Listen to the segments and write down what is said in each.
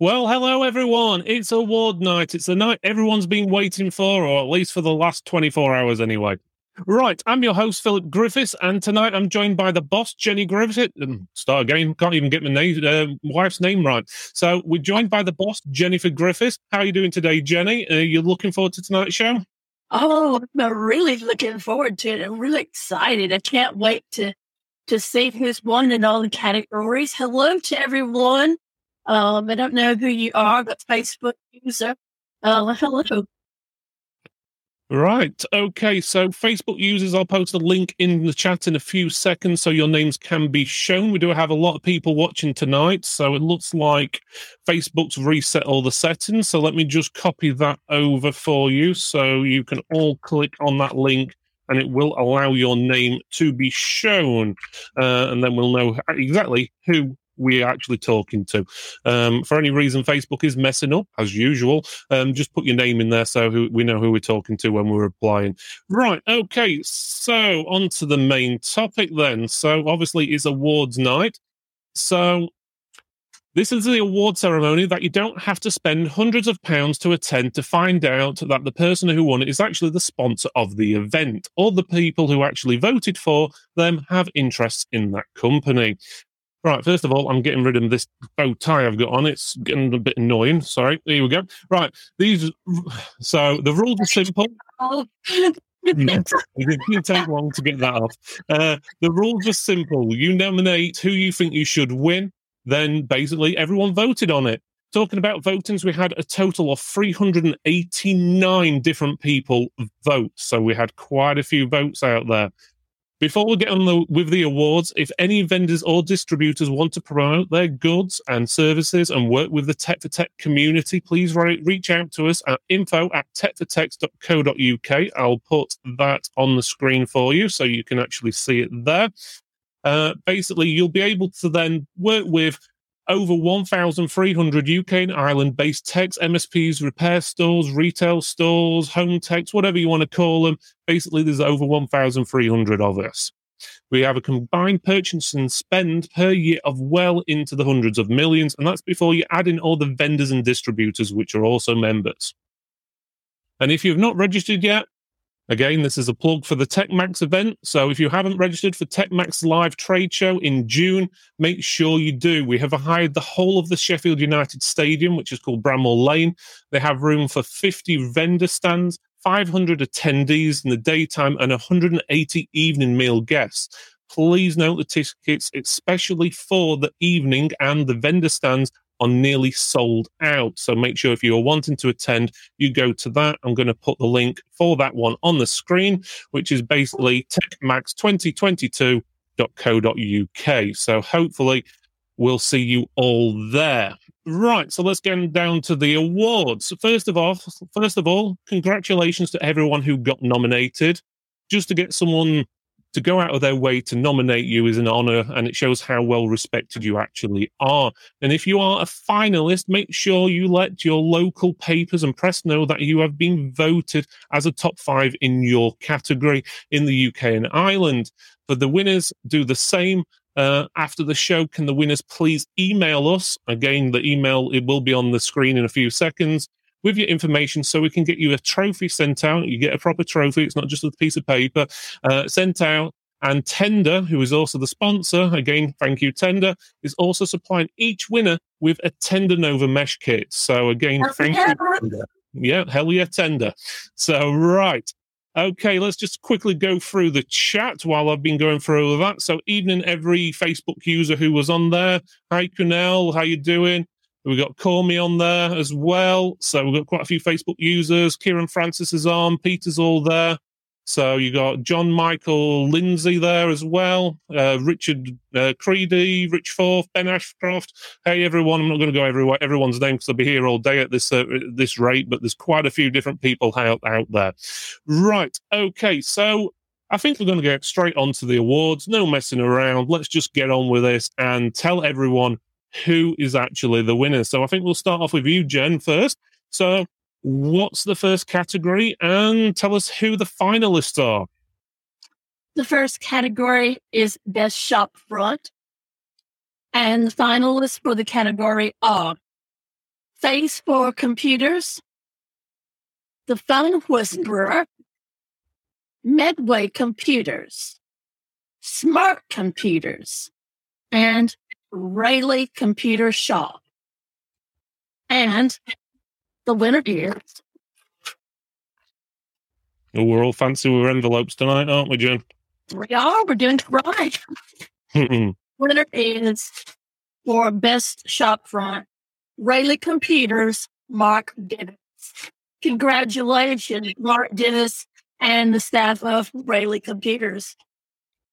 Well, hello everyone. It's award night. It's the night everyone's been waiting for, or at least for the last 24 hours anyway. Right, I'm your host, Philip Griffiths, and tonight I'm joined by the boss, Jenny Griffith. Um, start again, can't even get my name, uh, wife's name right. So we're joined by the boss, Jennifer Griffiths. How are you doing today, Jenny? Are you looking forward to tonight's show? Oh, I'm really looking forward to it. I'm really excited. I can't wait to to see who's won in all the categories. Hello to everyone. Um, I don't know who you are, but Facebook user. Uh, hello. Right. Okay. So, Facebook users, I'll post a link in the chat in a few seconds so your names can be shown. We do have a lot of people watching tonight. So, it looks like Facebook's reset all the settings. So, let me just copy that over for you so you can all click on that link and it will allow your name to be shown. Uh, and then we'll know exactly who we're actually talking to. Um, for any reason, Facebook is messing up as usual. Um, just put your name in there so who, we know who we're talking to when we're applying. Right. Okay. So on to the main topic then. So obviously it's awards night. So this is the award ceremony that you don't have to spend hundreds of pounds to attend to find out that the person who won it is actually the sponsor of the event, or the people who actually voted for them have interests in that company. Right, first of all, I'm getting rid of this bow tie I've got on. It's getting a bit annoying. Sorry. There we go. Right. These so the rules are simple. it didn't take long to get that off. Uh, the rules are simple. You nominate who you think you should win, then basically everyone voted on it. Talking about votings, we had a total of 389 different people vote. So we had quite a few votes out there. Before we get on the, with the awards, if any vendors or distributors want to promote their goods and services and work with the Tech for Tech community, please reach out to us at info at techfortech.co.uk. I'll put that on the screen for you so you can actually see it there. Uh, basically, you'll be able to then work with over 1,300 UK and Ireland based techs, MSPs, repair stores, retail stores, home techs, whatever you want to call them. Basically, there's over 1,300 of us. We have a combined purchase and spend per year of well into the hundreds of millions, and that's before you add in all the vendors and distributors, which are also members. And if you've not registered yet, Again, this is a plug for the TechMax event. So if you haven't registered for TechMax live trade show in June, make sure you do. We have hired the whole of the Sheffield United Stadium, which is called Bramall Lane. They have room for 50 vendor stands, 500 attendees in the daytime, and 180 evening meal guests. Please note the tickets, especially for the evening and the vendor stands, are nearly sold out. So make sure if you are wanting to attend, you go to that. I'm going to put the link for that one on the screen, which is basically techmax2022.co.uk. So hopefully we'll see you all there. Right, so let's get down to the awards. First of all, first of all, congratulations to everyone who got nominated. Just to get someone to go out of their way to nominate you is an honor and it shows how well respected you actually are. And if you are a finalist, make sure you let your local papers and press know that you have been voted as a top five in your category in the UK and Ireland. For the winners, do the same. Uh, after the show, can the winners please email us? Again, the email it will be on the screen in a few seconds with your information so we can get you a trophy sent out. You get a proper trophy. It's not just a piece of paper uh, sent out. And Tenda, who is also the sponsor, again, thank you, Tenda, is also supplying each winner with a Tenda Nova mesh kit. So again, thank you. Yeah, hell yeah, Tenda. So, right. Okay, let's just quickly go through the chat while I've been going through all of that. So, evening, every Facebook user who was on there. Hi, Kunal, how you doing? We've got Me on there as well. So we've got quite a few Facebook users. Kieran Francis is on. Peter's all there. So you got John Michael Lindsay there as well. Uh, Richard uh, Creedy, Rich Forth, Ben Ashcroft. Hey everyone! I'm not going to go everywhere everyone's name because I'll be here all day at this uh, this rate. But there's quite a few different people out out there. Right. Okay. So I think we're going to get straight on to the awards. No messing around. Let's just get on with this and tell everyone who is actually the winner. So I think we'll start off with you, Jen, first. So, what's the first category? And tell us who the finalists are. The first category is Best Shop Front. And the finalists for the category are Phase 4 Computers, The Phone Whisperer, Medway Computers, Smart Computers, and Rayleigh Computer Shop. And the winner is Oh, we're all fancy with our envelopes tonight, aren't we, Jen? we are. We're doing right. winner is for best shop front, Rayleigh Computers, Mark Dennis. Congratulations, Mark Dennis and the staff of Rayleigh Computers.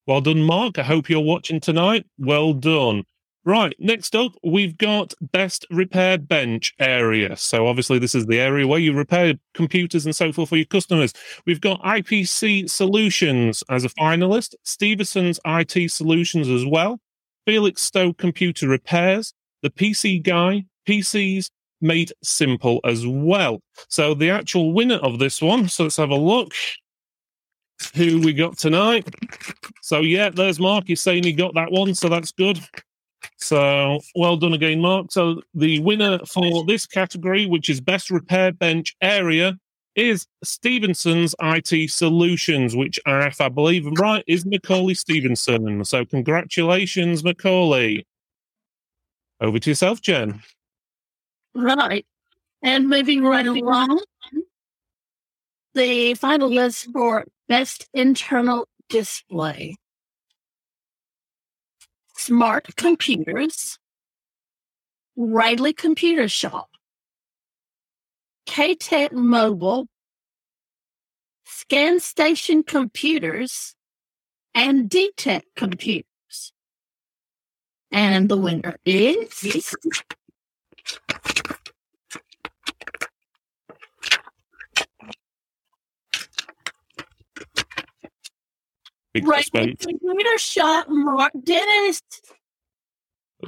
well done, Mark. I hope you're watching tonight. Well done. Right, next up, we've got best repair bench area. So obviously, this is the area where you repair computers and so forth for your customers. We've got IPC Solutions as a finalist, Stevenson's IT Solutions as well, Felixstowe Computer Repairs, the PC Guy, PCs Made Simple as well. So the actual winner of this one, so let's have a look who we got tonight. So yeah, there's Mark. He's saying he got that one, so that's good. So well done again, Mark. So the winner for this category, which is best repair bench area, is Stevenson's IT Solutions, which are, if I believe I'm right, is Macaulay Stevenson. So congratulations, Macaulay. Over to yourself, Jen. Right. And moving right along, the final list for best internal display. Smart computers, Rayleigh Computer Shop, KTEC Mobile, Scan Station Computers, and DTEC Computers. And the winner is Big Rayleigh suspense. Computer Shop, Mark Dennis.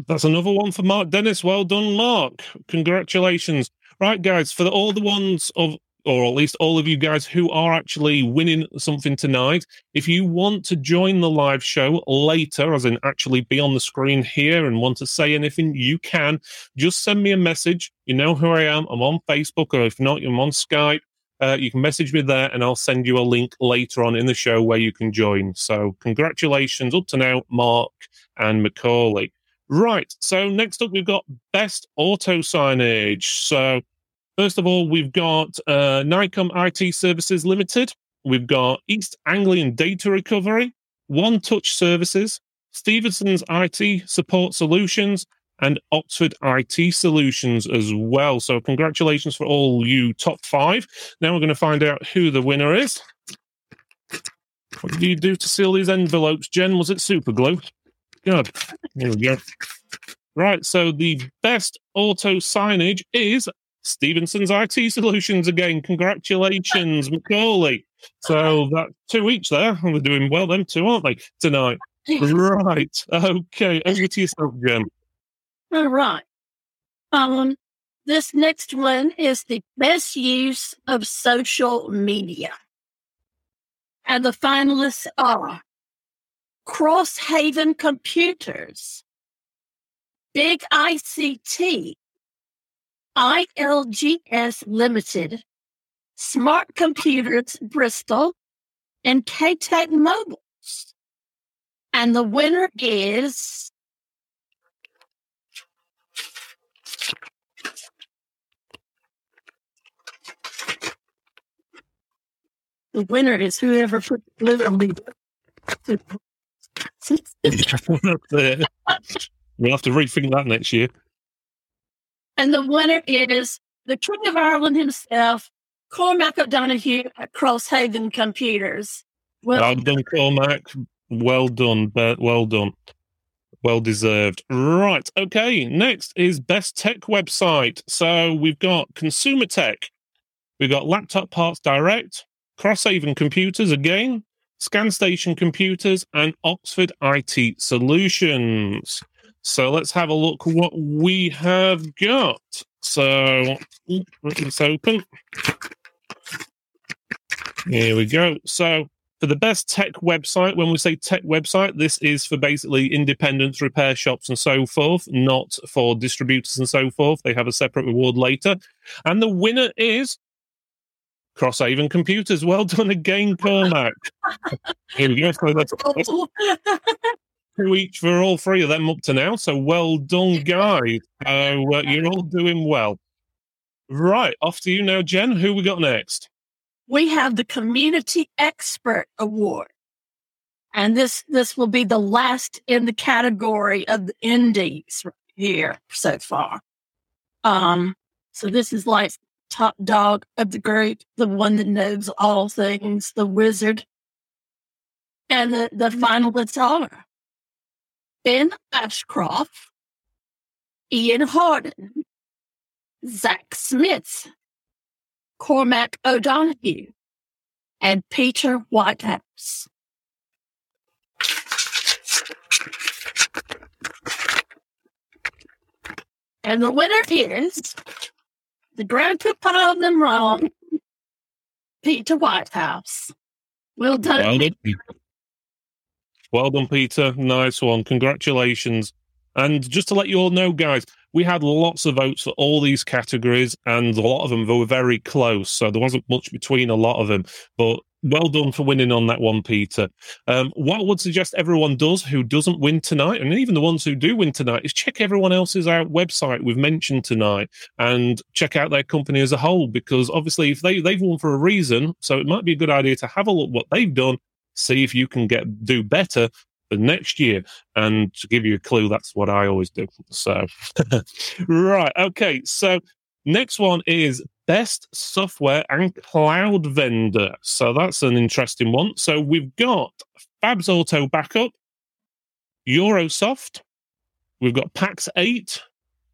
That's another one for Mark Dennis. Well done, Mark. Congratulations. Right, guys, for the, all the ones of, or at least all of you guys who are actually winning something tonight, if you want to join the live show later, as in actually be on the screen here and want to say anything, you can. Just send me a message. You know who I am. I'm on Facebook, or if not, I'm on Skype. Uh, you can message me there and I'll send you a link later on in the show where you can join. So, congratulations up to now, Mark and Macaulay. Right. So next up, we've got best auto signage. So first of all, we've got uh, IT Services Limited. We've got East Anglian Data Recovery, One Touch Services, Stevenson's IT Support Solutions, and Oxford IT Solutions as well. So congratulations for all you top five. Now we're going to find out who the winner is. What did you do to seal these envelopes, Jen? Was it super glue? Good. Here we go. Right. So the best auto signage is Stevenson's IT Solutions again. Congratulations, Macaulay. So that two each there. We're doing well, them two, aren't they, tonight? Right. Okay. Over to yourself, Jen. All right. Um, this next one is the best use of social media. And the finalists are Crosshaven Computers, Big ICT, ILGS Limited, Smart Computers Bristol, and KTEC Mobiles. And the winner is the winner is whoever put blue on the That's. We'll have to rethink that next year. And the winner is the King of Ireland himself, Cormac O'Donoghue at Crosshaven Computers. Well, Well done, Cormac. Well done. Well done. Well deserved. Right. Okay. Next is best tech website. So we've got Consumer Tech. We've got Laptop Parts Direct, Crosshaven Computers again, ScanStation Computers, and Oxford IT Solutions. So let's have a look what we have got. So let's open. Here we go. So For the best tech website, when we say tech website, this is for basically independent repair shops and so forth, not for distributors and so forth. They have a separate reward later. And the winner is Crosshaven Computers. Well done again, Cormac. Here we go. So that's, that's two each for all three of them up to now. So well done, guys. Uh, you're all doing well. Right, off to you now, Jen. Who we got next? we have the Community Expert Award. And this this will be the last in the category of the indies here so far. Um, so this is like top dog of the group, the one that knows all things, the wizard. And the, the finalists are Ben Ashcroft, Ian Harden, Zach Smith, Cormac O'Donoghue, and Peter Whitehouse. And the winner is the grandpa of them wrong, Peter Whitehouse. Well done. Well done, well done, Peter. Nice one. Congratulations. And just to let you all know, guys, we had lots of votes for all these categories, and a lot of them were very close. So there wasn't much between a lot of them. But well done for winning on that one, Peter. Um, what I would suggest everyone does who doesn't win tonight, and even the ones who do win tonight, is check everyone else's out website we've mentioned tonight and check out their company as a whole. Because obviously, if they they've won for a reason, so it might be a good idea to have a look what they've done, see if you can get do better, for next year. And to give you a clue, that's what I always do. So, right. Okay. So, next one is best software and cloud vendor. So, that's an interesting one. So, we've got Fabs Auto Backup, Eurosoft, we've got PAX 8,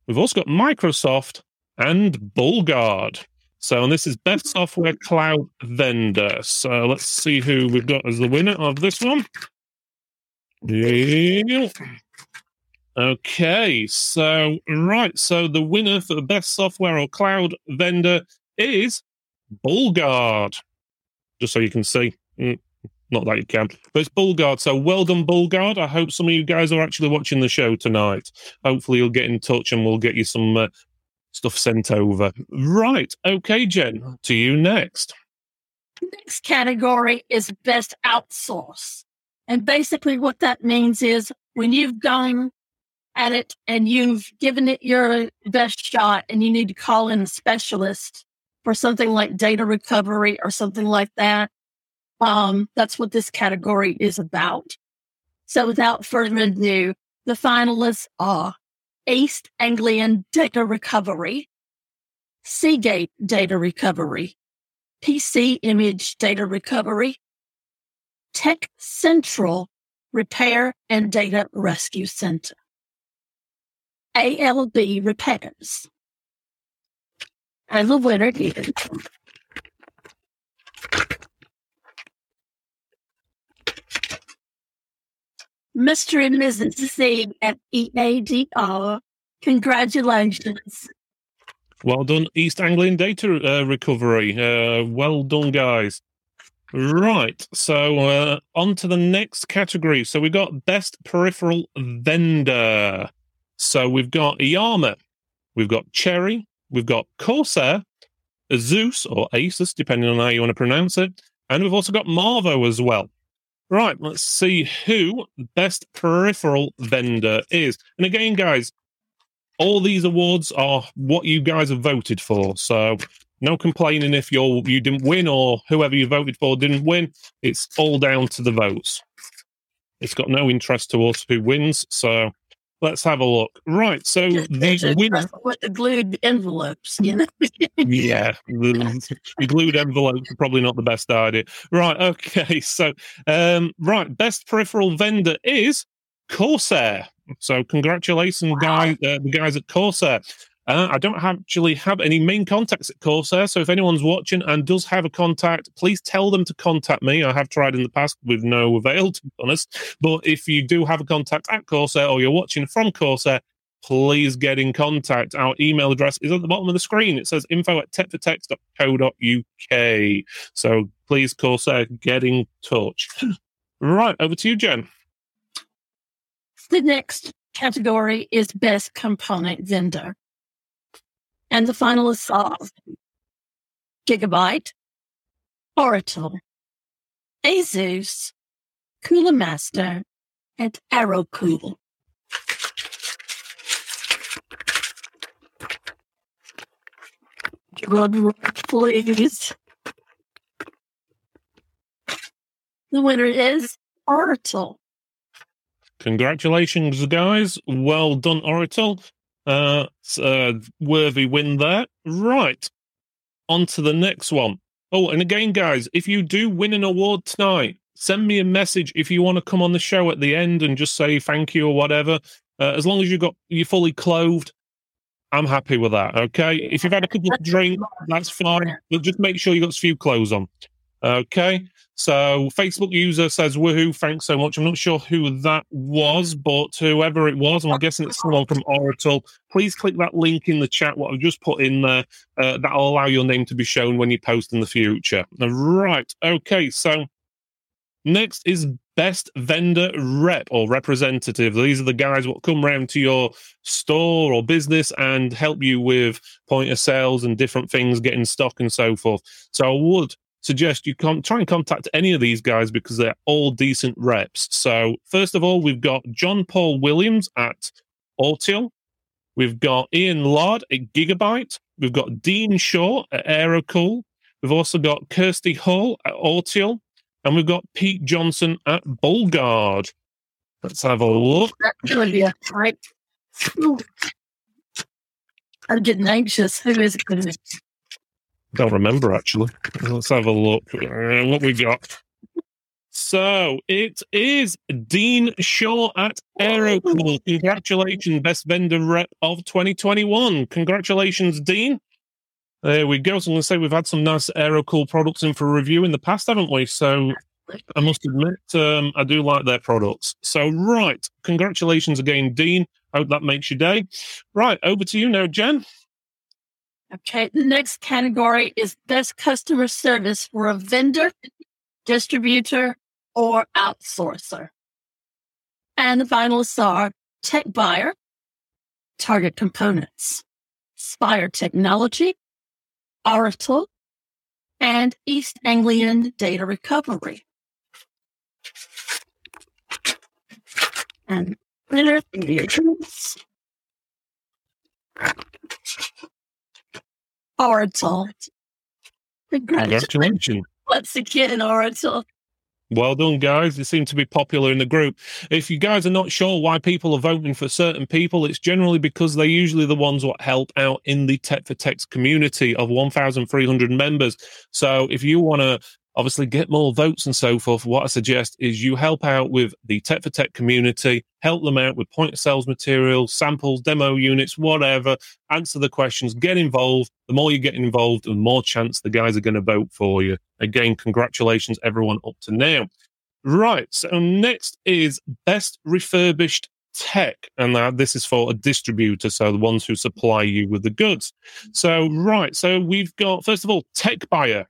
we've also got Microsoft and Bullguard. So, and this is best software cloud vendor. So, let's see who we've got as the winner of this one. Okay, so right, so the winner for best software or cloud vendor is Bullguard. Just so you can see, mm, not that you can, but it's Bullguard. So well done, Bullguard. I hope some of you guys are actually watching the show tonight. Hopefully, you'll get in touch and we'll get you some uh, stuff sent over. Right, okay, Jen, to you next. Next category is best outsource. And basically, what that means is when you've gone at it and you've given it your best shot and you need to call in a specialist for something like data recovery or something like that, um, that's what this category is about. So without further ado, the finalists are East Anglian Data Recovery, Seagate Data Recovery, PC Image Data Recovery, Tech Central Repair and Data Rescue Center. ALB Repairs. And the winner is Mr. and Mrs. C at EADR. Congratulations. Well done, East Anglian Data uh, Recovery. Uh, well done, guys. Right. So uh, on to the next category. So we've got best peripheral vendor. So we've got Yama, we've got Cherry, we've got Corsair, Zeus or Asus, depending on how you want to pronounce it, and we've also got Marvo as well. Right, let's see who best peripheral vendor is. And again, guys, all these awards are what you guys have voted for. So no complaining if you're you didn't win or whoever you voted for didn't win. It's all down to the votes. It's got no interest to us who wins. So let's have a look. Right. So the winner with the glued envelopes, you know. yeah, the, the, glued envelopes are probably not the best idea. Right. Okay. So um, right, best peripheral vendor is Corsair. So congratulations, wow. guys, uh, the guys at Corsair. Uh, I don't actually have any main contacts at Corsair, so if anyone's watching and does have a contact, please tell them to contact me. I have tried in the past with no avail, to be honest. But if you do have a contact at Corsair or you're watching from Corsair, please get in contact. Our email address is at the bottom of the screen. It says info at techfortech.co.uk. So please, Corsair, get in touch. Right, over to you, Jen. The next category is best component vendor. And the finalists are Gigabyte, Oracle, Asus, Cooler Master, and AeroCool. Drum please. The winner is Oracle. Congratulations, guys. Well done, Oracle. Uh, it's a worthy win there. Right. On to the next one. Oh, and again, guys, if you do win an award tonight, send me a message if you want to come on the show at the end and just say thank you or whatever. Uh, as long as you got you're fully clothed, I'm happy with that. Okay. If you've had a couple of drinks, that's fine. But just make sure you got a few clothes on. Okay. So Facebook user says, woohoo, thanks so much. I'm not sure who that was, but whoever it was, I'm guessing it's someone from Oracle. Please click that link in the chat, what I've just put in there. Uh, that'll allow your name to be shown when you post in the future. Right. Okay. So next is best vendor rep or representative. These are the guys what come round to your store or business and help you with point of sales and different things, getting stock and so forth. So I would suggest you can try and contact any of these guys because they're all decent reps. So, first of all, we've got John Paul Williams at Autiel. We've got Ian Lard at Gigabyte. We've got Dean Shaw at Aerocool. We've also got Kirsty Hall at Autiel. And we've got Pete Johnson at Bullguard. Let's have a look. Be a. I'm getting anxious. Who is it going to be? Don't remember actually. Let's have a look uh, what we got. So it is Dean Shaw at Aerocool. Congratulations, best vendor rep of 2021. Congratulations, Dean. There we go. So I'm going to say we've had some nice Aerocool products in for review in the past, haven't we? So I must admit, um, I do like their products. So, right. Congratulations again, Dean. Hope that makes your day. Right. Over to you now, Jen. Okay, the next category is best customer service for a vendor, distributor, or outsourcer. And the finalists are Tech Buyer, Target Components, Spire Technology, Oracle, and East Anglian Data Recovery. And winner is Oracle. Congratulations. Once again, Oracle. Well done, guys. They seem to be popular in the group. If you guys are not sure why people are voting for certain people, it's generally because they're usually the ones what help out in the Tech for Tech community of 1,300 members. So if you want to obviously get more votes and so forth, what I suggest is you help out with the Tech for Tech community, help them out with point of sales material, samples, demo units, whatever, answer the questions, get involved. The more you get involved, the more chance the guys are going to vote for you. Again, congratulations, everyone up to now. Right. So next is best refurbished tech. And uh, this is for a distributor. So the ones who supply you with the goods. So, right. So we've got, first of all, Tech Buyer.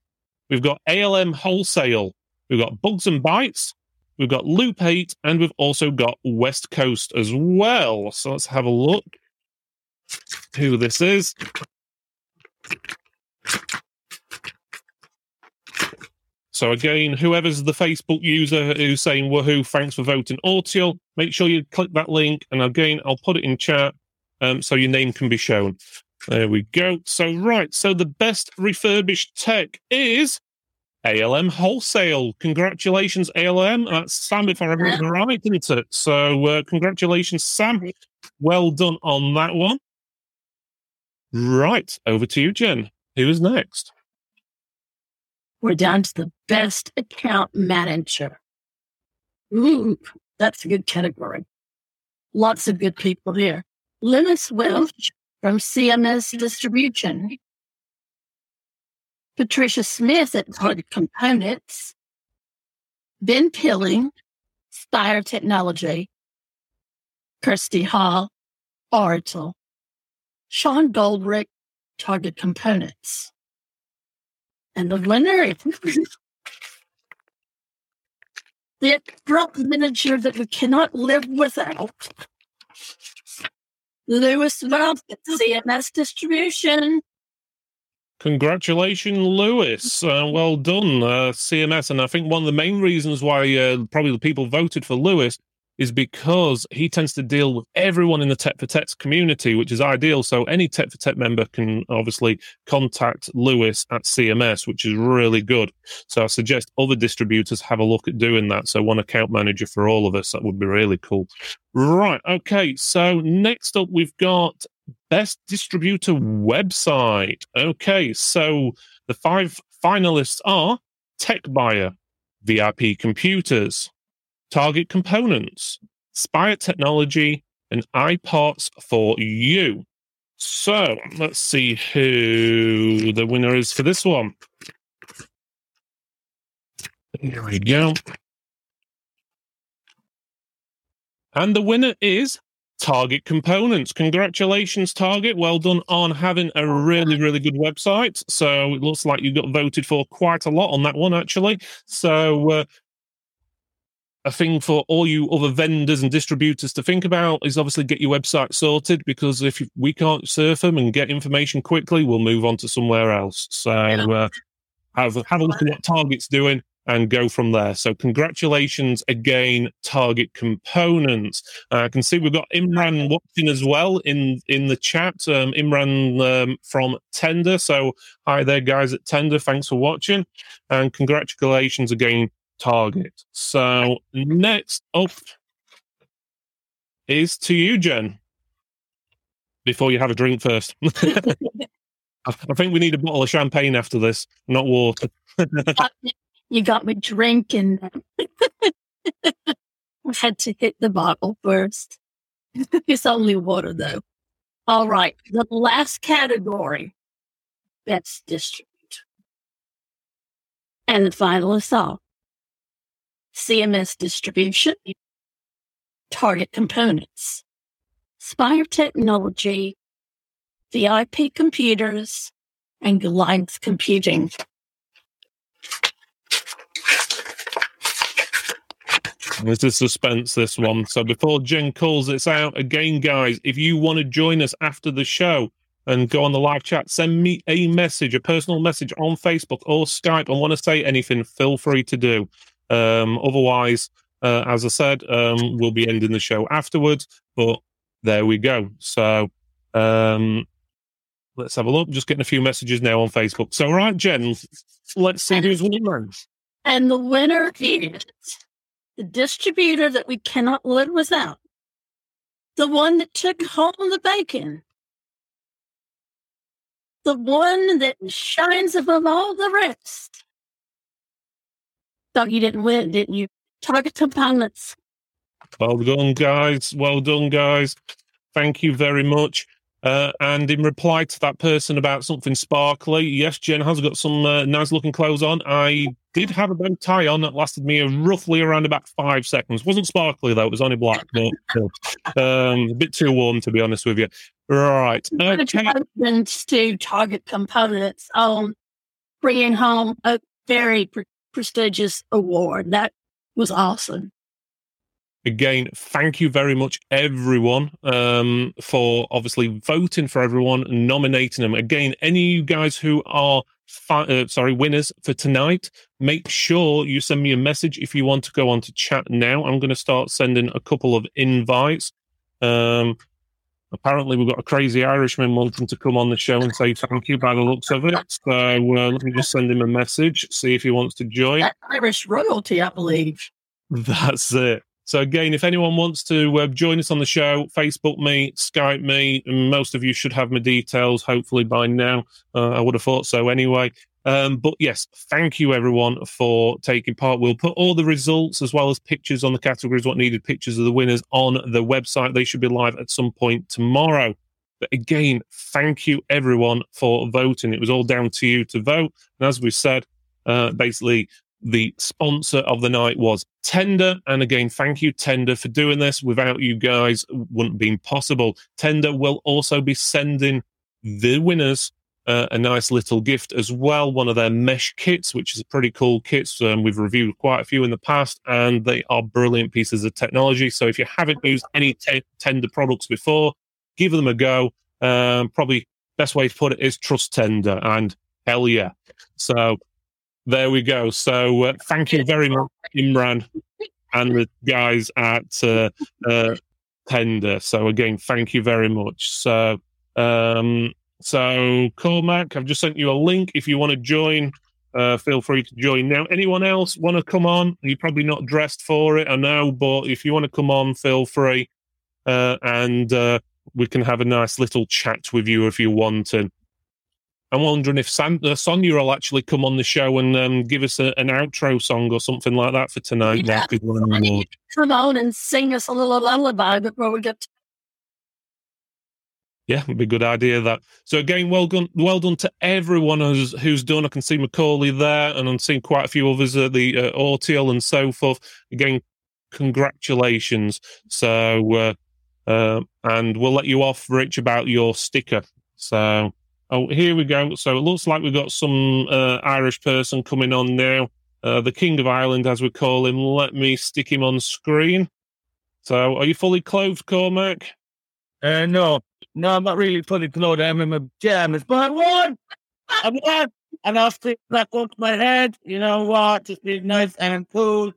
We've got ALM Wholesale. We've got Bugs and Bites. We've got Loop 8. And we've also got West Coast as well. So let's have a look who this is. So again, whoever's the Facebook user who's saying woohoo, thanks for voting Autiel, make sure you click that link. And again, I'll put it in chat um, so your name can be shown. There we go. So, right. So, the best refurbished tech is ALM Wholesale. Congratulations, ALM. That's Sam, if I remember right, isn't it? So, uh, congratulations, Sam. Well done on that one. Right. Over to you, Jen. Who is next? We're down to the best account manager. Ooh, that's a good category. Lots of good people here. Linus Welch from CMS Distribution. Patricia Smith at Target Components. Ben Pilling, Spire Technology. Kirsty Hall, Oracle. Sean Goldrick, Target Components. And the winner the drop miniature that we cannot live without. Lewis Mouth CMS distribution. Congratulations, Lewis. Uh, well done, uh, CMS. And I think one of the main reasons why uh, probably the people voted for Lewis is because he tends to deal with everyone in the Tech for Tech community, which is ideal. So any Tech for Tech member can obviously contact Lewis at CMS, which is really good. So I suggest other distributors have a look at doing that. So one account manager for all of us, that would be really cool. Right. Okay. So next up, we've got best distributor website. Okay. So the five finalists are Tech Buyer, VIP Computers, Target Components, Spire Technology, and iParts for You. So let's see who the winner is for this one. Here we go. And the winner is Target Components. Congratulations, Target. Well done on having a really, really good website. So it looks like you got voted for quite a lot on that one, actually. So uh, a thing for all you other vendors and distributors to think about is obviously get your website sorted because if we can't surf them and get information quickly, we'll move on to somewhere else. So uh, have have a look at what Target's doing and go from there. So congratulations again, Target Components. Uh, I can see we've got Imran watching as well in in the chat. Um, Imran um, from Tenda. So hi there, guys at Tenda. Thanks for watching, and congratulations again target. So next up is to you, Jen. Before you have a drink first. I think we need a bottle of champagne after this, not water. Uh, you got me drinking. Had to hit the bottle first. it's only water, though. All right. The last category that's district. And the finalists are CMS distribution, target components, Spire Technology, VIP computers, and Goliath Computing. There's a suspense, this one. So before Jen calls this out, again, guys, if you want to join us after the show and go on the live chat, send me a message, a personal message on Facebook or Skype and want to say anything, feel free to do. Um, otherwise, uh, as I said, um, we'll be ending the show afterwards. But there we go. So um, let's have a look. Just getting a few messages now on Facebook. So, right, Jen, let's see who's winning. And the winner is the distributor that we cannot live without. The one that took home the bacon. The one that shines above all the rest. Thought you didn't win, didn't you? Target components. Well done, guys. Well done, guys. Thank you very much. Uh, and in reply to that person about something sparkly, yes, Jen has got some uh, nice looking clothes on. I did have a bow tie on that lasted me roughly around about five seconds. wasn't sparkly though; it was only black, but um, a bit too warm to be honest with you. Right, okay. to Target Components on bringing home a very prestigious award. That was awesome. Again, thank you very much, everyone, um, for obviously voting for everyone, nominating them. Again, any of you guys who are fi- uh, sorry winners for tonight, make sure you send me a message if you want to go on to chat now. I'm going to start sending a couple of invites. Um, apparently we've got a crazy Irishman wanting to come on the show and say thank you by the looks of it. So uh, let me just send him a message, see if he wants to join. Irish royalty, I believe. That's it. So again, if anyone wants to uh, join us on the show, Facebook me, Skype me. Most of you should have my details hopefully by now. Uh, I would have thought so anyway. Um, but yes, thank you everyone for taking part. We'll put all the results as well as pictures on the categories, what needed pictures of the winners on the website. They should be live at some point tomorrow. But again, thank you everyone for voting. It was all down to you to vote. And as we said, uh, basically, the sponsor of the night was Tenda. And again, thank you, Tenda, for doing this. Without you guys, wouldn't have been possible. Tenda will also be sending the winners uh, a nice little gift as well. One of their mesh kits, which is a pretty cool kit. Um, we've reviewed quite a few in the past, and they are brilliant pieces of technology. So if you haven't used any Tenda products before, give them a go. Um, probably best way to put it is trust Tenda, and hell yeah. So there we go. So uh, thank you very much, Imran, and the guys at uh, uh, Tenda. So again, thank you very much. So. Um, so, Cormac, I've just sent you a link. If you want to join, uh, feel free to join now. Anyone else want to come on? You're probably not dressed for it, I know, but if you want to come on, feel free. Uh, and uh, we can have a nice little chat with you if you want. And I'm wondering if San- uh, Sonia will actually come on the show and um, give us a, an outro song or something like that for tonight. Yeah. Come on and sing us a little lullaby before we get to yeah, it'd be a good idea that. So again, well done, well done to everyone who's who's done. I can see Macaulay there, and I'm seeing quite a few others at the uh, Ortial and so forth. Again, congratulations. So, uh, uh, and we'll let you off, Rich, about your sticker. So, oh, here we go. So it looks like we've got some uh, Irish person coming on now. Uh, the King of Ireland, as we call him. Let me stick him on screen. So, are you fully clothed, Cormac? Uh, no, no, I'm not really fully clothed. I'm in my pajamas, but I won. I won. And I'll stick that on my head. You know what? Just be nice and cool.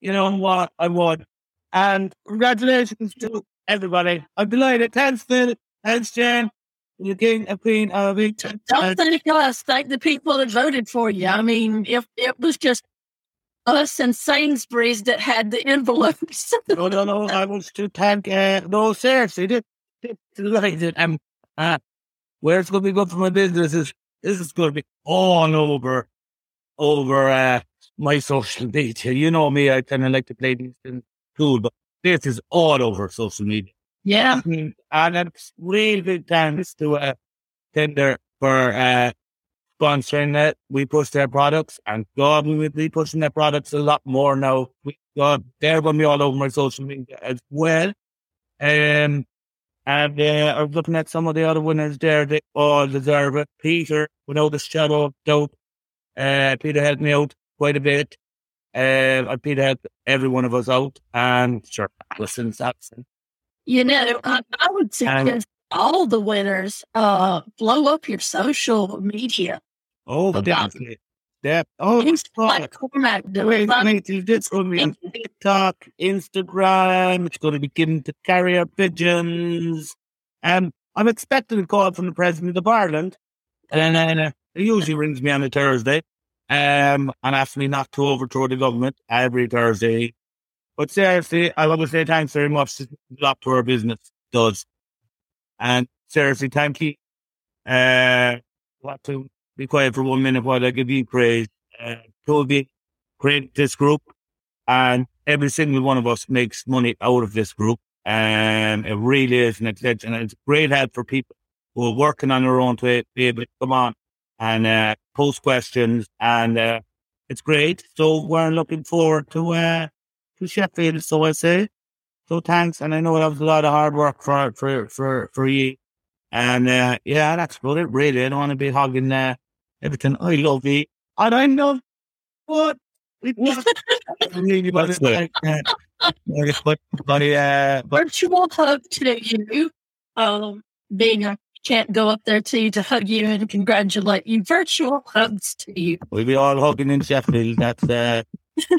You know what? I won. And congratulations to everybody. I'm delighted. Thanks, Phil. Thanks, Jen. You king and queen of it. Don't thank us. Thank the people that voted for you. I mean, if it was just us and Sainsbury's that had the envelopes. no, no, no. I was to thank, uh, no, seriously, delighted. Um, uh, where it's going to be good for my business is this is going to be all over, over uh, my social media. You know me, I kind of like to play these things cool, but this is all over social media. Yeah. And, and it's really big thanks to uh, Tenda for uh, sponsoring it. We push their products, and God, we will be pushing their products a lot more now. We, God, they're going to be all over my social media as well. Um, and uh, I was looking at some of the other winners there. They all deserve it. Peter, without a shadow of doubt, uh, Peter helped me out quite a bit. Uh, Peter helped every one of us out. And sure, listen, Saxon. You know, I, I would suggest all the winners uh, blow up your social media. Oh, definitely. Yeah. Oh, Things like Wait, wait, it's going to be on TikTok, Instagram. It's going to be given to carrier pigeons. Um, I'm expecting a call from the President of Ireland. And then uh, he usually rings me on a Thursday um, and asks me not to overthrow the government every Thursday. But seriously, I want to say thanks very much. It's a lot to our business does. And seriously, thank you. Uh, what to be quiet for one minute while I give you praise. Uh, Toby created this group, and every single one of us makes money out of this group. And it really is an extension. And it's great help for people who are working on their own to be able to come on and uh, post questions. And uh, it's great. So we're looking forward to uh, to Sheffield, so I say. So thanks. And I know that was a lot of hard work for for for, for you. And uh, yeah, that's about it, really. I don't want to be hogging uh, everything. I love it. And I know what? It mean you but yeah uh virtual hug to you. Um, being a can't go up there to you to hug you and congratulate you. Virtual hugs to you. We'll be all hugging in Sheffield. That's uh,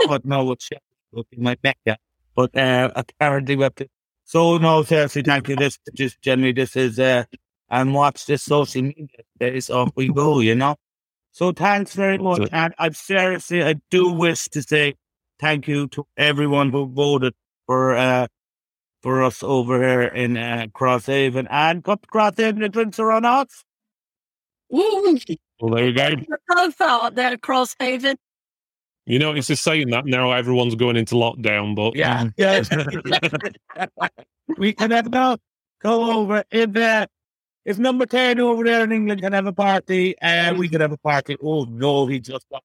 don't know what Sheffield will be my mecca, but uh, apparently we have to. So no, seriously, thank you. This just generally this is uh, and watch the social media days off we go, you know. So thanks very much. And I'm seriously, I do wish to say thank you to everyone who voted for uh for us over here in uh, Crosshaven and cut Crosshaven the drinks are on us. Woo! Well, there you go. Profile there, Crosshaven. You know, it's just saying that now everyone's going into lockdown, but yeah, yeah. we can have no go over in there if number 10 over there in England can have a party, uh, we can have a party. Oh, no, he just got.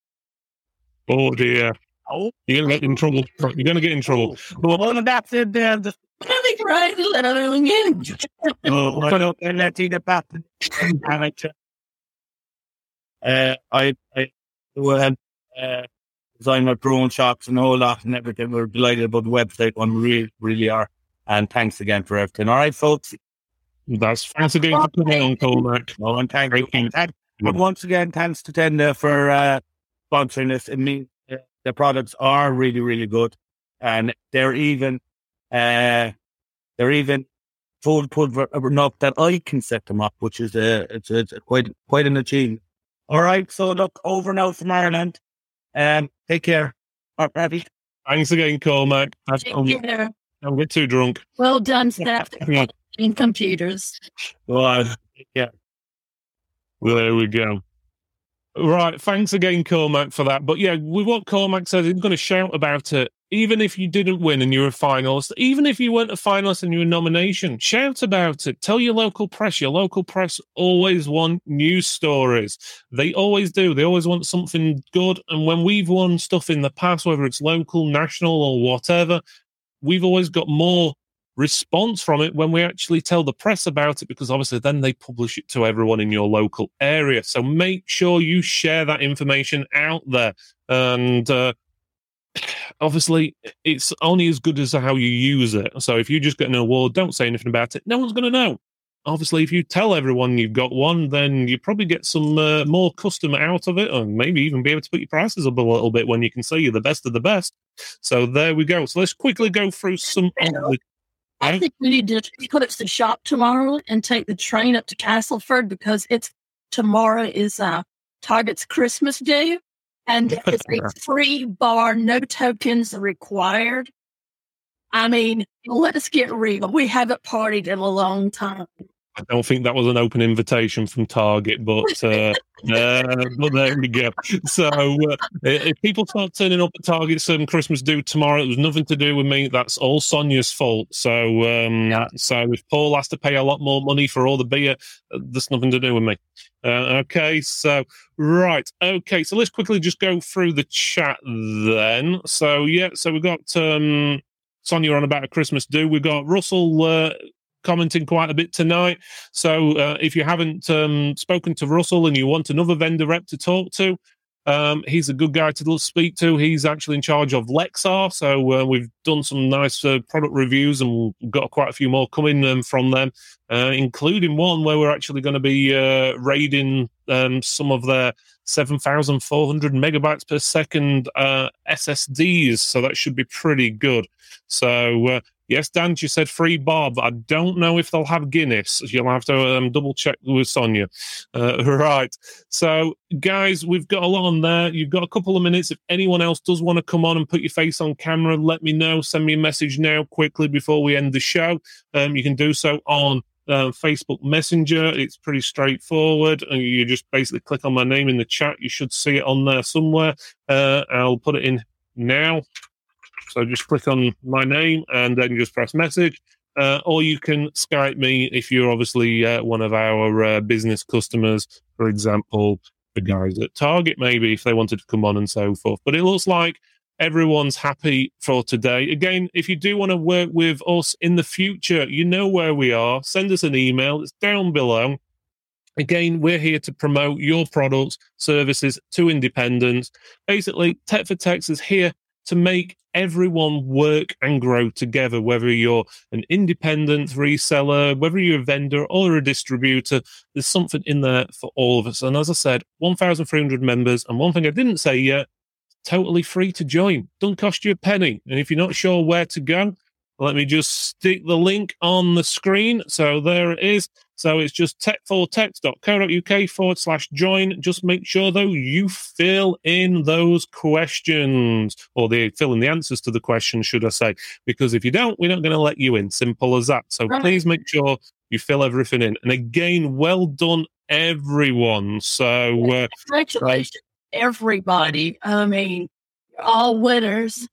Oh dear. Oh, You're gonna get in trouble. You're gonna get in trouble. but one of that's it there. The, Really great, little again. oh, I don't let you get back. Uh, I, I, well, uh, design my drone shots and all that and everything. We're delighted about the website one. We really, really are. And thanks again for everything. All right, folks. That's thanks again for coming on, Cormac. No, and thank you. Thank. And, and once again, thanks to Tenda for uh, sponsoring this. It means uh, the products are really, really good, and they're even uh, they're even foolproof enough that I can set them up, which is a it's, it's quite quite an achievement. All right, so look over now from Ireland. Um, take care. All right, Ravi. Thanks again, Cormac. Have- Don't Yeah. don't get too drunk. Well done, staff Yeah. in computers. Go on. Take. Well, there we go. Right. Thanks again, Cormac, for that. But yeah, with what Cormac says, he's going to shout about it. Even if you didn't win and you're a finalist, even if you weren't a finalist and you're a nomination, shout about it. Tell your local press. Your local press always want news stories. They always do. They always want something good. And when we've won stuff in the past, whether it's local, national, or whatever, we've always got more response from it when we actually tell the press about it because obviously then they publish it to everyone in your local area. So make sure you share that information out there. And uh, obviously it's only as good as how you use it. So if you just get an award don't say anything about it no one's going to know. Obviously if you tell everyone you've got one then you probably get some uh, more customer out of it and maybe even be able to put your prices up a little bit when you can say you're the best of the best. So there we go. So let's quickly go through some of the I think we need to put up to shop tomorrow and take the train up to Castleford because it's tomorrow is uh, Target's Christmas Day, and it's a free bar, no tokens required. I mean, let's get real. We haven't partied in a long time. I don't think that was an open invitation from Target, but uh, uh, but there we go. So uh, if people start turning up at Target's um, Christmas do tomorrow, it was nothing to do with me. That's all Sonia's fault. So um, Yeah. so if Paul has to pay a lot more money for all the beer, uh, that's nothing to do with me. Uh, okay, so right, okay, so let's quickly just go through the chat then. So yeah, so we've got um, Sonia on about a Christmas do. We've got Russell. Uh, commenting quite a bit tonight. So uh, if you haven't um, spoken to Russell and you want another vendor rep to talk to, um, he's a good guy to speak to. He's actually in charge of Lexar. So uh, we've done some nice uh, product reviews and we've got quite a few more coming um, from them, uh, including one where we're actually going to be uh, raiding um, some of their 7,400 megabytes per second uh, SSDs. So that should be pretty good. So, uh, yes, Dan, you said free but I don't know if they'll have Guinness. You'll have to um, double check with Sonia. Uh, right. So, guys, we've got a lot on there. You've got a couple of minutes. If anyone else does want to come on and put your face on camera, let me know. Send me a message now quickly before we end the show. Um, you can do so on uh, Facebook Messenger. It's pretty straightforward. And you just basically click on my name in the chat. You should see it on there somewhere. Uh, I'll put it in now. So just click on my name and then just press message. Uh, or you can Skype me if you're obviously uh, one of our uh, business customers, for example, the guys at Target, maybe if they wanted to come on and so forth. But it looks like everyone's happy for today. Again, if you do want to work with us in the future, you know where we are. Send us an email, it's down below. Again, we're here to promote your products, services to independents. Basically, Tech for Techs is here to make everyone work and grow together, whether you're an independent reseller, whether you're a vendor or a distributor, there's something in there for all of us. And as I said, 1,300 members. And one thing I didn't say yet, totally free to join. Don't cost you a penny. And if you're not sure where to go, let me just stick the link on the screen. So there it is. So it's just tech4techs.co.uk forward slash join. Just make sure, though, you fill in those questions or they fill in the answers to the questions, should I say. Because if you don't, we're not going to let you in. Simple as that. So Right. please make sure you fill everything in. And again, well done, everyone. So, uh, Congratulations, everybody. I mean, all winners.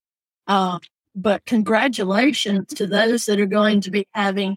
Uh, but congratulations to those that are going to be having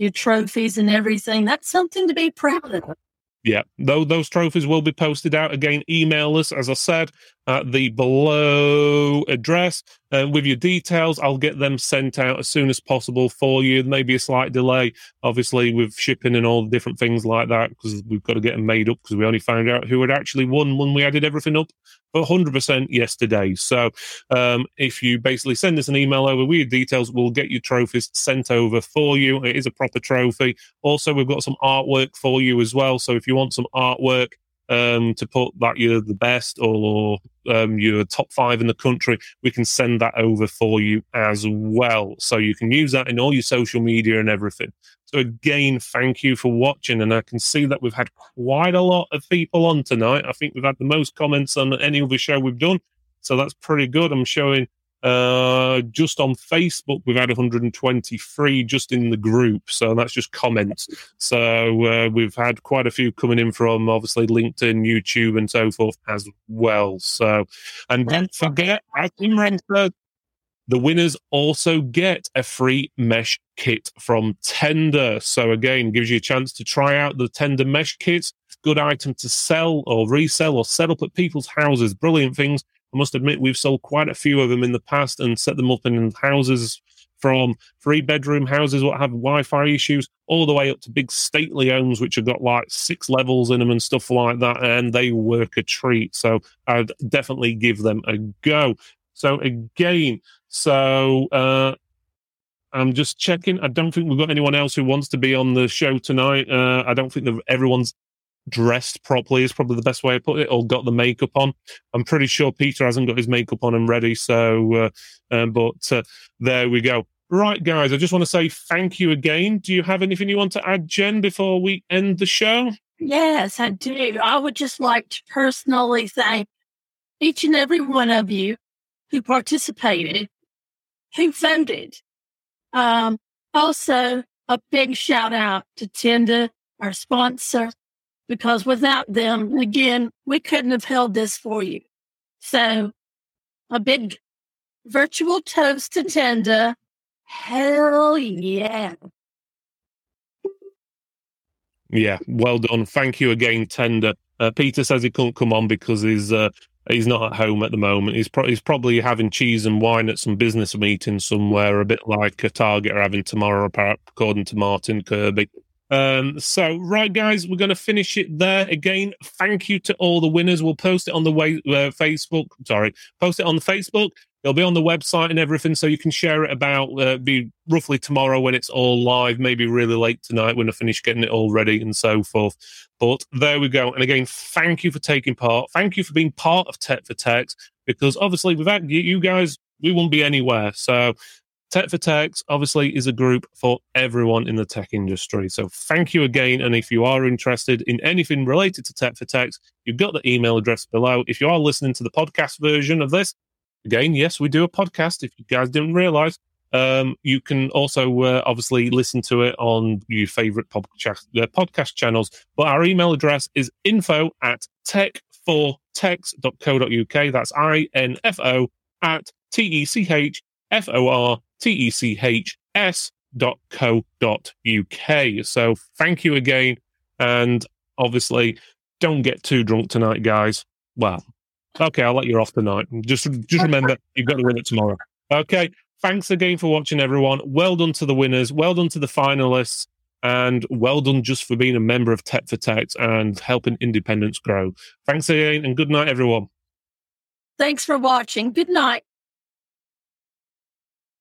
your trophies and everything. That's something to be proud of. Yeah, though those trophies will be posted out again. Email us, as I said, at the below address uh, with your details. I'll get them sent out as soon as possible for you. Maybe a slight delay, obviously, with shipping and all the different things like that, because we've got to get them made up. Because we only found out who had actually won when we added everything up 100% yesterday. So um, if you basically send us an email over with your details, we'll get your trophies sent over for you. It is a proper trophy. Also, we've got some artwork for you as well. So if you want some artwork, um, to put that you're the best or um, you're top five in the country, we can send that over for you as well. So you can use that in all your social media and everything. So again, thank you for watching. And I can see that we've had quite a lot of people on tonight. I think we've had the most comments on any other show we've done. So that's pretty good. I'm showing uh, just on Facebook, we've had 123 just in the group. So that's just comments. So uh, we've had quite a few coming in from obviously LinkedIn, YouTube, and so forth as well. So, and don't forget, as Imran said, the winners also get a free mesh kit from Tenda. So again, gives you a chance to try out the Tenda mesh kits. Good item to sell or resell or set up at people's houses. Brilliant things I must admit, we've sold quite a few of them in the past and set them up in houses from three bedroom houses what have Wi-Fi issues, all the way up to big stately homes which have got like six levels in them and stuff like that, and they work a treat. So I'd definitely give them a go. So again, so uh, I'm just checking. I don't think we've got anyone else who wants to be on the show tonight. Uh, I don't think that everyone's dressed properly is probably the best way to put it, or got the makeup on. I'm pretty sure Peter hasn't got his makeup on and ready. So, uh, um, but uh, there we go. Right, guys, I just want to say thank you again. Do you have anything you want to add, Jen, before we end the show? Yes, I do. I would just like to personally thank each and every one of you who participated, who voted. Um, also, a big shout out to Tenda, our sponsor, because without them, again, we couldn't have held this for you. So a big virtual toast to Tenda. Hell yeah. Yeah, well done. Thank you again, Tenda. Uh, Peter says he couldn't come on because he's uh, he's not at home at the moment. He's, pro- he's probably having cheese and wine at some business meeting somewhere, a bit like a Target are having tomorrow, according to Martin Kirby. Um, so, right, guys, we're going to finish it there. Again, thank you to all the winners. We'll post it on the way, uh, Facebook. Sorry, post it on the Facebook. It'll be on the website and everything, so you can share it about. Uh, be roughly tomorrow when it's all live. Maybe really late tonight when I finish getting it all ready and so forth. But there we go. And again, thank you for taking part. Thank you for being part of Tech for Techs because obviously without you guys, we wouldn't be anywhere. So Tech for Techs obviously is a group for everyone in the tech industry. So thank you again. And if you are interested in anything related to Tech for Techs, you've got the email address below. If you are listening to the podcast version of this, again, yes, we do a podcast. If you guys didn't realize, um, you can also uh, obviously listen to it on your favorite podcast, uh, podcast channels. But our email address is info at tech4techs.co.uk. That's I N F O at T E C H F O R T-E-C-H-S dot co dot UK. So thank you again. And obviously, don't get too drunk tonight, guys. Well, okay, I'll let you off tonight. Just, just remember, you've got to win it tomorrow. Okay. Thanks again for watching, everyone. Well done to the winners. Well done to the finalists. And well done just for being a member of Tech for Tech and helping independence grow. Thanks again and good night, everyone. Thanks for watching. Good night.